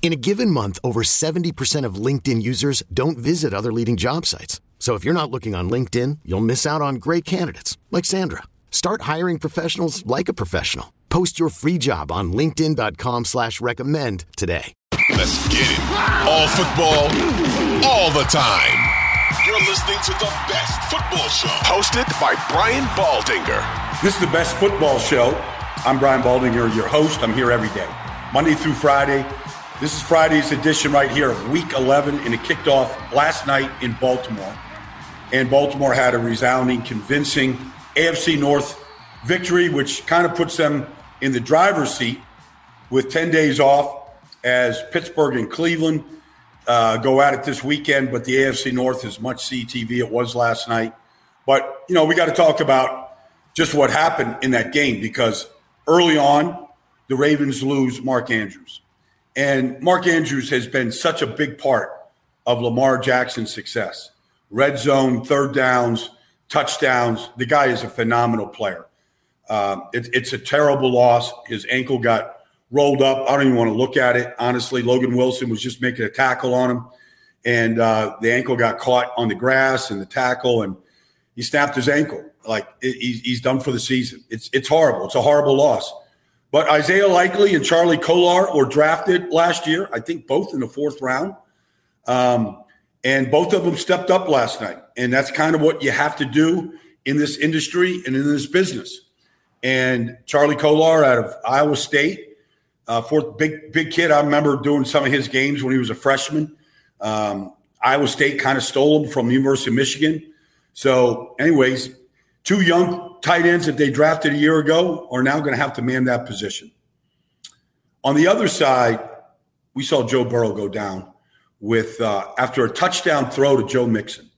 In a given month, over 70% of LinkedIn users don't visit other leading job sites. So if you're not looking on LinkedIn, you'll miss out on great candidates like Sandra. Start hiring professionals like a professional. Post your free job on LinkedIn.com slash recommend today. Let's get it. All football, all the time. You're listening to the best football show. Hosted by Brian Baldinger. This is the best football show. I'm Brian Baldinger, your host. I'm here every day, Monday through Friday. This is Friday's edition right here of Week 11, and it kicked off last night in Baltimore. And Baltimore had a resounding, convincing AFC North victory, which kind of puts them in the driver's seat with 10 days off as Pittsburgh and Cleveland uh, go at it this weekend. But the AFC North is much CTV. It was last night. But, you know, we got to talk about just what happened in that game because early on, the Ravens lose Mark Andrews. And Mark Andrews has been such a big part of Lamar Jackson's success. Red zone, third downs, touchdowns. The guy is a phenomenal player. Uh, it, it's a terrible loss. His ankle got rolled up. I don't even want to look at it. Honestly, Logan Wilson was just making a tackle on him, and uh, the ankle got caught on the grass and the tackle, and he snapped his ankle. Like it, he's, he's done for the season. It's it's horrible. It's a horrible loss. But Isaiah Likely and Charlie Kolar were drafted last year, I think both in the fourth round. Um, and both of them stepped up last night. And that's kind of what you have to do in this industry and in this business. And Charlie Kolar out of Iowa State, uh, fourth big big kid. I remember doing some of his games when he was a freshman. Um, Iowa State kind of stole him from the University of Michigan. So, anyways, two young tight ends that they drafted a year ago are now going to have to man that position. On the other side, we saw Joe Burrow go down with uh, after a touchdown throw to Joe Mixon,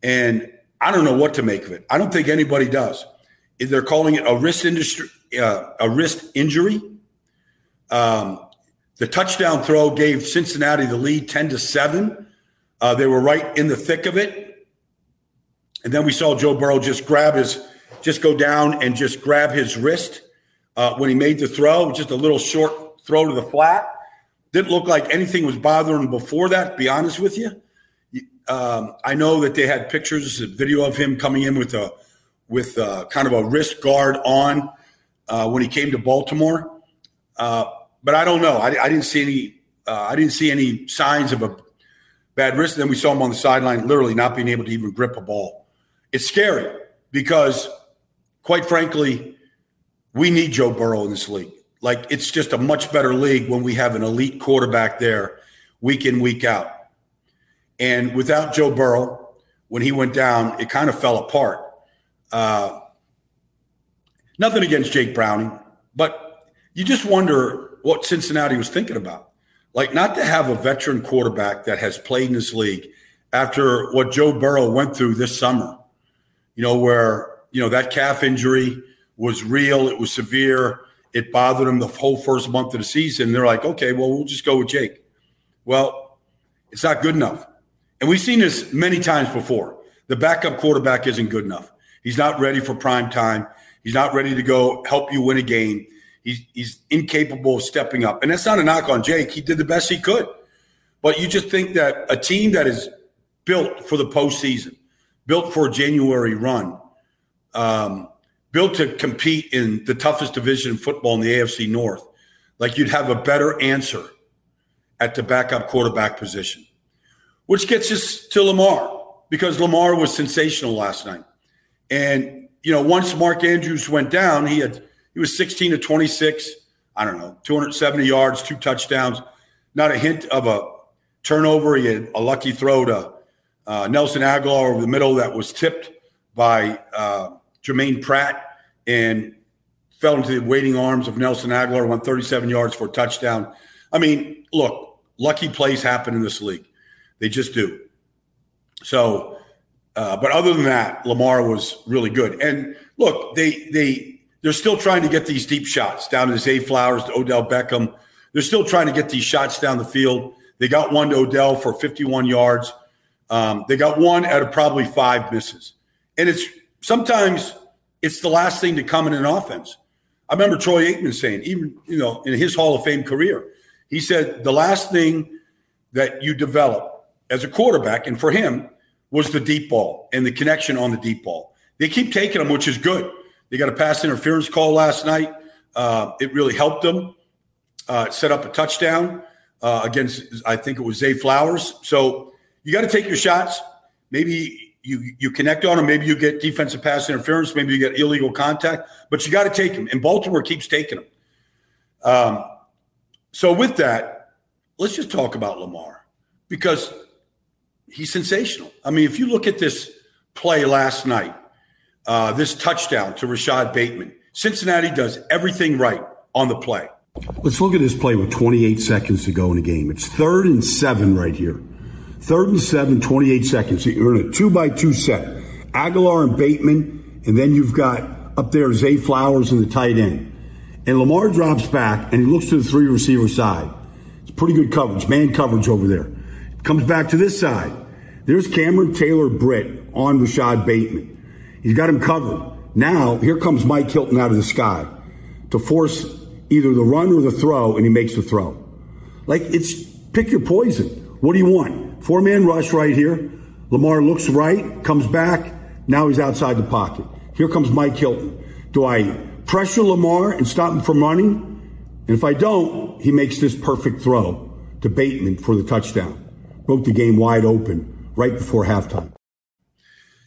and I don't know what to make of it. I don't think anybody does. They're calling it a wrist industry, uh, a wrist injury. Um, the touchdown throw gave Cincinnati the lead, ten to seven. Uh, they were right in the thick of it, and then we saw Joe Burrow just grab his just go down and just grab his wrist uh, when he made the throw, just a little short throw to the flat. Didn't look like anything was bothering him before that, be honest with you. Um, I know that they had pictures, video of him coming in with a with a, kind of a wrist guard on uh, when he came to Baltimore. Uh, but I don't know. I, I didn't see any. Uh, I didn't see any signs of a bad wrist. And then we saw him on the sideline, literally not being able to even grip a ball. It's scary because quite frankly, we need Joe Burrow in this league. Like it's just a much better league when we have an elite quarterback there week in, week out. And without Joe Burrow, when he went down, it kind of fell apart. Uh, nothing against Jake Browning, but you just wonder what Cincinnati was thinking about. Like, not to have a veteran quarterback that has played in this league after what Joe Burrow went through this summer, you know, where you know, that calf injury was real. It was severe. It bothered him the whole first month of the season. They're like, okay, well, we'll just go with Jake. Well, it's not good enough. And we've seen this many times before. The backup quarterback isn't good enough. He's not ready for prime time. He's not ready to go help you win a game. He's, he's incapable of stepping up. And that's not a knock on Jake. He did the best he could. But you just think that a team that is built for the postseason, built for a January run, um, built to compete in the toughest division in football in the AFC North, like you'd have a better answer at the backup quarterback position. Which gets us to Lamar because Lamar was sensational last night. And, you know, once Mark Andrews went down, he had He was 16 to 26. I don't know, 270 yards, two touchdowns. Not a hint of a turnover. He had a lucky throw to uh, Nelson Agholor over the middle that was tipped by uh, Germaine Pratt and fell into the waiting arms of Nelson Agholor, went 37 yards for a touchdown. I mean, look, lucky plays happen in this league. They just do. So, uh, but other than that, Lamar was really good. And look, they they they're still trying to get these deep shots down to Zay Flowers, to Odell Beckham. They're still trying to get these shots down the field. They got one to Odell for 51 yards. Um, they got one out of probably five misses. And it's sometimes it's the last thing to come in an offense. I remember Troy Aikman saying, even you know, in his Hall of Fame career, he said the last thing that you develop as a quarterback, and for him, was the deep ball and the connection on the deep ball. They keep taking them, which is good. They got a pass interference call last night. Uh, it really helped them uh, set up a touchdown uh, against, I think it was Zay Flowers. So you got to take your shots. Maybe you you connect on them. Maybe you get defensive pass interference. Maybe you get illegal contact. But you got to take them. And Baltimore keeps taking them. Um, so with that, let's just talk about Lamar because he's sensational. I mean, if you look at this play last night, uh, this touchdown to Rashod Bateman, Cincinnati does everything right on the play. Let's look at this play with 28 seconds to go in the game. It's third and seven right here. Third and seven, 28 seconds. You're in a two by two set. Agholor and Bateman, and then you've got up there Zay Flowers and the tight end. And Lamar drops back and he looks to the three receiver side. It's pretty good coverage, man coverage over there. Comes back to this side. There's Cameron Taylor Britt on Rashod Bateman. He's got him covered. Now, here comes Mike Hilton out of the sky to force either the run or the throw, and he makes the throw. Like, it's pick your poison. What do you want? Four man rush right here. Lamar looks right, comes back. Now he's outside the pocket. Here comes Mike Hilton. Do I pressure Lamar and stop him from running? And if I don't, he makes this perfect throw to Bateman for the touchdown. Broke the game wide open right before halftime.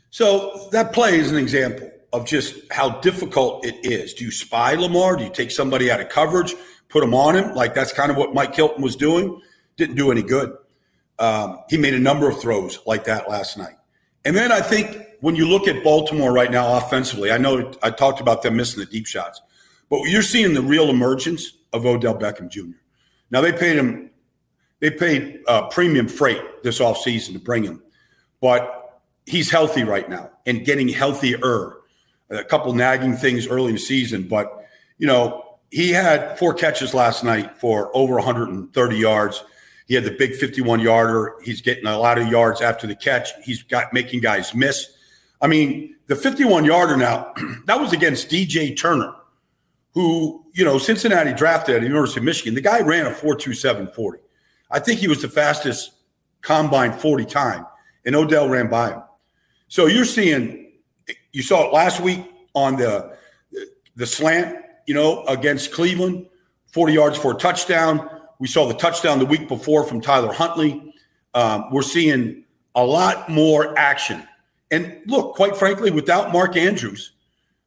So that play is an example of just how difficult it is. Do you spy Lamar? Do you take somebody out of coverage, put him on him? Like that's kind of what Mike Hilton was doing. Didn't do any good. Um, he made a number of throws like that last night. And then I think when you look at Baltimore right now offensively, I know I talked about them missing the deep shots, but you're seeing the real emergence of Odell Beckham Jr. Now they paid him, they paid uh, premium freight this offseason to bring him, but he's healthy right now and getting healthier a couple nagging things early in the season, but you know he had four catches last night for over 130 yards. He had the big 51 yarder. He's getting a lot of yards after the catch. He's got making guys miss. I mean, the 51 yarder now that was against DJ Turner, who you know Cincinnati drafted at the University of Michigan. The guy ran a 4.2740. I think he was the fastest combine 40 time, and Odell ran by him. So you're seeing you saw it last week on the the slant, you know, against Cleveland, 40 yards for a touchdown. We saw the touchdown the week before from Tyler Huntley. Um, we're seeing a lot more action. And look, quite frankly, without Mark Andrews,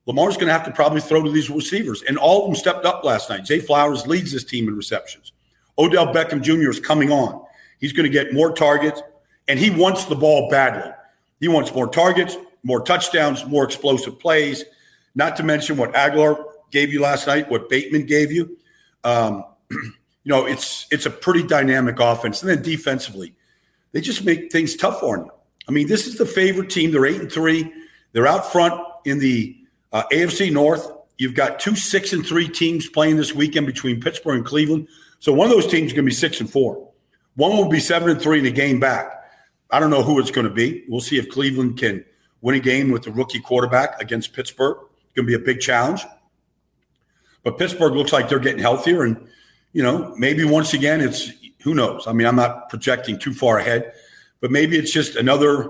Lamar's going to have to probably throw to these receivers. And all of them stepped up last night. Zay Flowers leads this team in receptions. Odell Beckham Jr. is coming on. He's going to get more targets, and he wants the ball badly. He wants more targets, more touchdowns, more explosive plays. Not to mention what Agholor gave you last night, what Bateman gave you. Um, you know, it's it's a pretty dynamic offense. And then defensively, they just make things tough on you. I mean, this is the favorite team. They're eight and three. They're out front in the uh, AFC North. You've got two six and three teams playing this weekend between Pittsburgh and Cleveland. So one of those teams is going to be six and four. One will be seven and three in the game back. I don't know who it's going to be. We'll see if Cleveland can win a game with the rookie quarterback against Pittsburgh. It's going to be a big challenge. But Pittsburgh looks like they're getting healthier. And, you know, maybe once again, it's who knows? I mean, I'm not projecting too far ahead, but maybe it's just another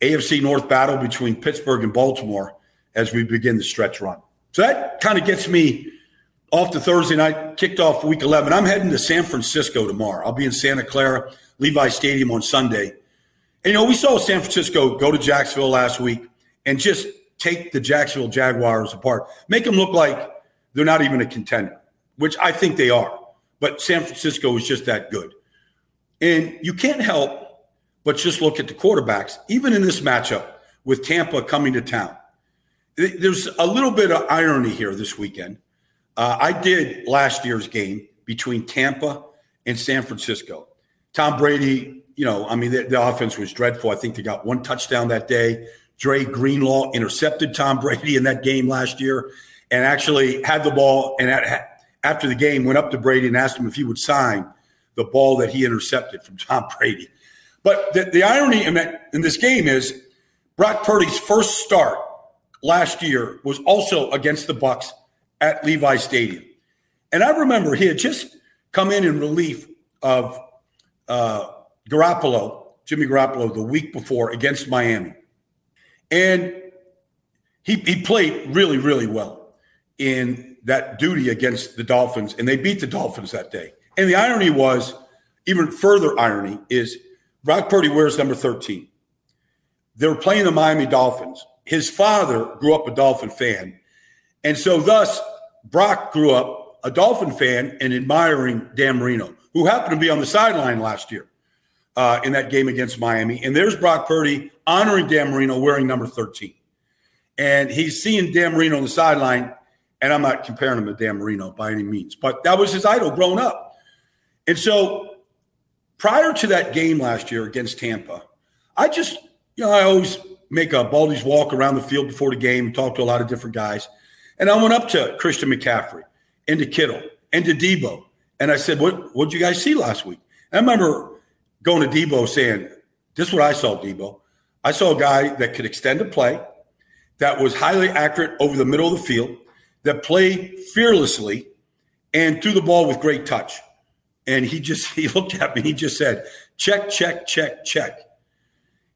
AFC North battle between Pittsburgh and Baltimore as we begin the stretch run. So that kind of gets me off to Thursday night, kicked off week 11. I'm heading to San Francisco tomorrow. I'll be in Santa Clara, Levi Stadium on Sunday and, you know, we saw San Francisco go to Jacksonville last week and just take the Jacksonville Jaguars apart, make them look like they're not even a contender, which I think they are. But San Francisco is just that good. And you can't help but just look at the quarterbacks, even in this matchup with Tampa coming to town. There's a little bit of irony here this weekend. Uh, I did last year's game between Tampa and San Francisco. Tom Brady, you know, I mean, the, the offense was dreadful. I think they got one touchdown that day. Dre Greenlaw intercepted Tom Brady in that game last year and actually had the ball. And at, after the game, went up to Brady and asked him if he would sign the ball that he intercepted from Tom Brady. But the, the irony in, that, in this game is Brock Purdy's first start last year was also against the Bucs at Levi Stadium. And I remember he had just come in in relief of uh, Garoppolo, Jimmy Garoppolo, the week before against Miami. And he, he played really, really well in that duty against the Dolphins, and they beat the Dolphins that day. And the irony was, even further irony, is Brock Purdy wears number 13. They were playing the Miami Dolphins his father grew up a Dolphin fan. And so, thus, Brock grew up a Dolphin fan and admiring Dan Marino, who happened to be on the sideline last year uh, in that game against Miami. And there's Brock Purdy honoring Dan Marino wearing number 13. And he's seeing Dan Marino on the sideline. And I'm not comparing him to Dan Marino by any means, but that was his idol growing up. And so, prior to that game last year against Tampa, I just, you know, I always make a Baldy's walk around the field before the game, and talk to a lot of different guys. And I went up to Christian McCaffrey and to Kittle and to Deebo. And I said, What what'd you guys see last week? And I remember going to Deebo saying, This is what I saw, Deebo. I saw a guy that could extend a play, that was highly accurate over the middle of the field, that played fearlessly and threw the ball with great touch. And he just he looked at me, he just said, check, check, check, check.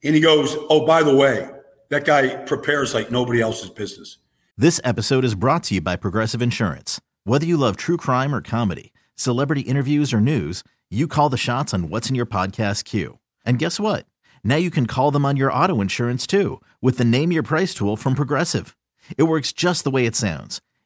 And he goes, Oh, by the way, that guy prepares like nobody else's business. This episode is brought to you by Progressive Insurance. Whether you love true crime or comedy, celebrity interviews or news, you call the shots on what's in your podcast queue. And guess what? Now you can call them on your auto insurance too with the Name Your Price tool from Progressive. It works just the way it sounds.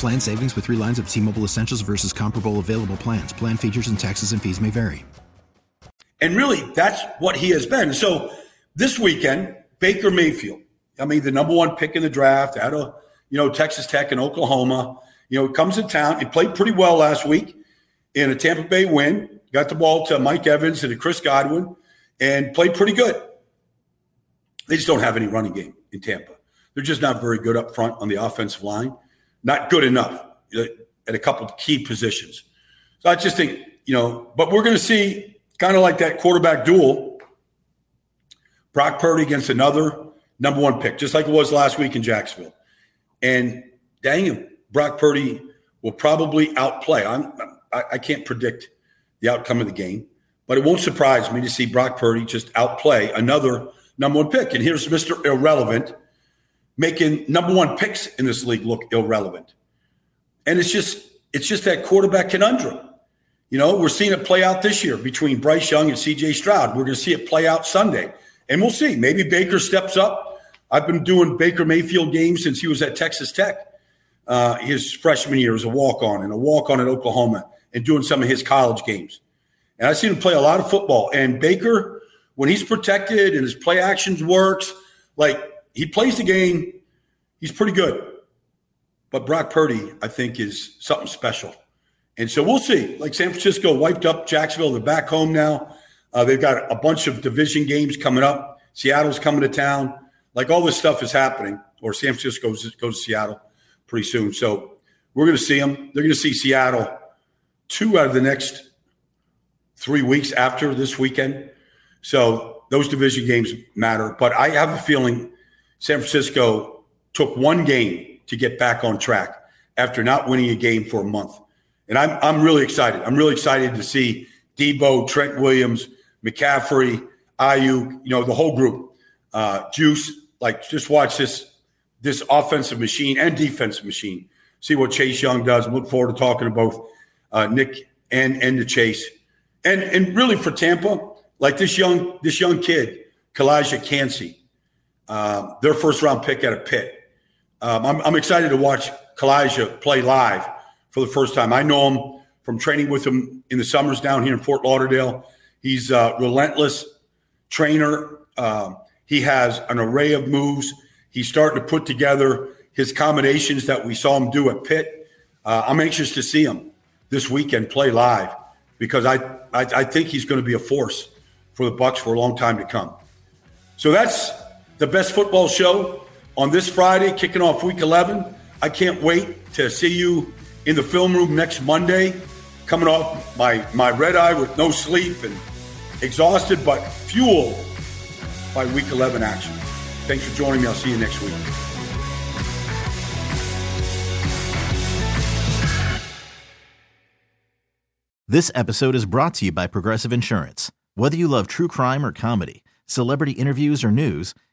Plan savings with 3 lines of T-Mobile Essentials versus comparable available plans. Plan features and taxes and fees may vary. And really, that's what he has been. So this weekend, Baker Mayfield, I mean, the number one pick in the draft out of, you know, Texas Tech and Oklahoma – you know, comes to town. He played pretty well last week in a Tampa Bay win. Got the ball to Mike Evans and to Chris Godwin and played pretty good. They just don't have any running game in Tampa. They're just not very good up front on the offensive line. Not good enough uh, at a couple key positions. So I just think, you know, but we're going to see kind of like that quarterback duel Brock Purdy against another number one pick, just like it was last week in Jacksonville. And dang it, Brock Purdy will probably outplay. I'm, I, I can't predict the outcome of the game, but it won't surprise me to see Brock Purdy just outplay another number one pick. And here's Mr. Irrelevant making number one picks in this league look irrelevant. And it's just it's just that quarterback conundrum. You know, we're seeing it play out this year between Bryce Young and CJ Stroud. We're going to see it play out Sunday. And we'll see. Maybe Baker steps up. I've been doing Baker Mayfield games since he was at Texas Tech uh, his freshman year as a walk on and a walk on at Oklahoma and doing some of his college games. And I've seen him play a lot of football. And Baker, when he's protected and his play actions works, like he plays the game, he's pretty good. But Brock Purdy, I think, is something special. And so we'll see. Like San Francisco wiped up Jacksonville. They're back home now. Uh, they've got a bunch of division games coming up. Seattle's coming to town. Like all this stuff is happening. Or San Francisco goes, goes to Seattle pretty soon. So we're going to see them. They're going to see Seattle two out of the next three weeks after this weekend. So those division games matter. But I have a feeling San Francisco took one game to get back on track after not winning a game for a month. And I'm, I'm really excited. I'm really excited to see Deebo, Trent Williams, McCaffrey, Aiyuk, you know, the whole group. Uh, Juice, like just watch this this offensive machine and defensive machine. See what Chase Young does. Look forward to talking to both uh, Nick and and the Chase. And and really for Tampa, like this young this young kid, Calijah Kancey, uh, their first round pick at a Pitt. Um, I'm, I'm excited to watch Calijah play live for the first time. I know him from training with him in the summers down here in Fort Lauderdale. He's a relentless trainer. Uh, he has an array of moves. He's starting to put together his combinations that we saw him do at Pitt. Uh, I'm anxious to see him this weekend play live because I, I, I think he's going to be a force for the Bucs for a long time to come. So that's the best football show on this Friday, kicking off Week 11. I can't wait to see you in the film room next Monday, coming off my my red eye with no sleep and exhausted but fueled by Week 11 action. Thanks for joining me. I'll see you next week. This episode is brought to you by Progressive Insurance. Whether you love true crime or comedy, celebrity interviews or news,